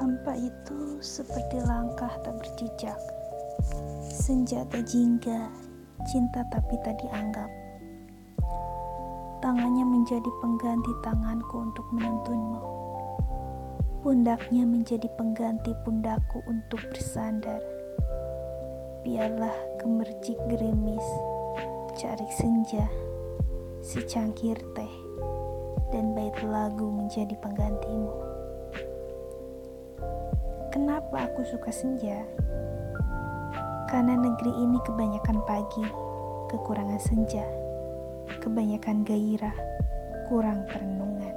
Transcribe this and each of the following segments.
Hampa itu seperti langkah tak berjejak, senjata jingga, cinta tapi tak dianggap. Tangannya menjadi pengganti tanganku untuk menuntunmu. Pundaknya menjadi pengganti pundakku untuk bersandar. Biarlah kemercik gerimis, cari senja, secangkir teh, dan bait lagu menjadi penggantimu. Kenapa aku suka senja? Karena negeri ini kebanyakan pagi, kekurangan senja, kebanyakan gairah, kurang perenungan.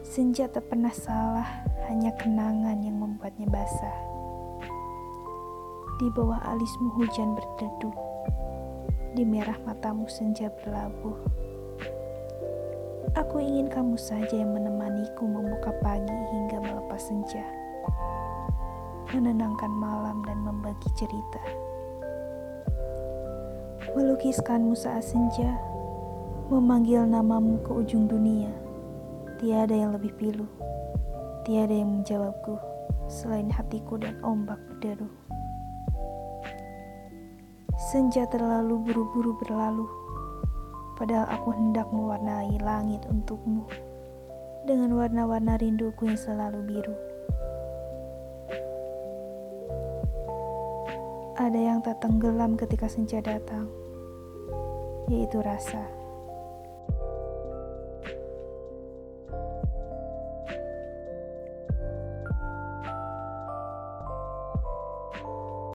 Senja tak pernah salah, hanya kenangan yang membuatnya basah. Di bawah alismu hujan berdedu, di merah matamu senja berlabuh. Aku ingin kamu saja yang menemaniku membuka pagi hingga melepas senja, menenangkan malam dan membagi cerita. Melukiskanmu saat senja, memanggil namamu ke ujung dunia. Tiada yang lebih pilu, tiada yang menjawabku selain hatiku dan ombak berderu. Senja terlalu buru-buru berlalu Padahal aku hendak mewarnai langit untukmu dengan warna-warna rinduku yang selalu biru. Ada yang tak tenggelam ketika senja datang, yaitu rasa.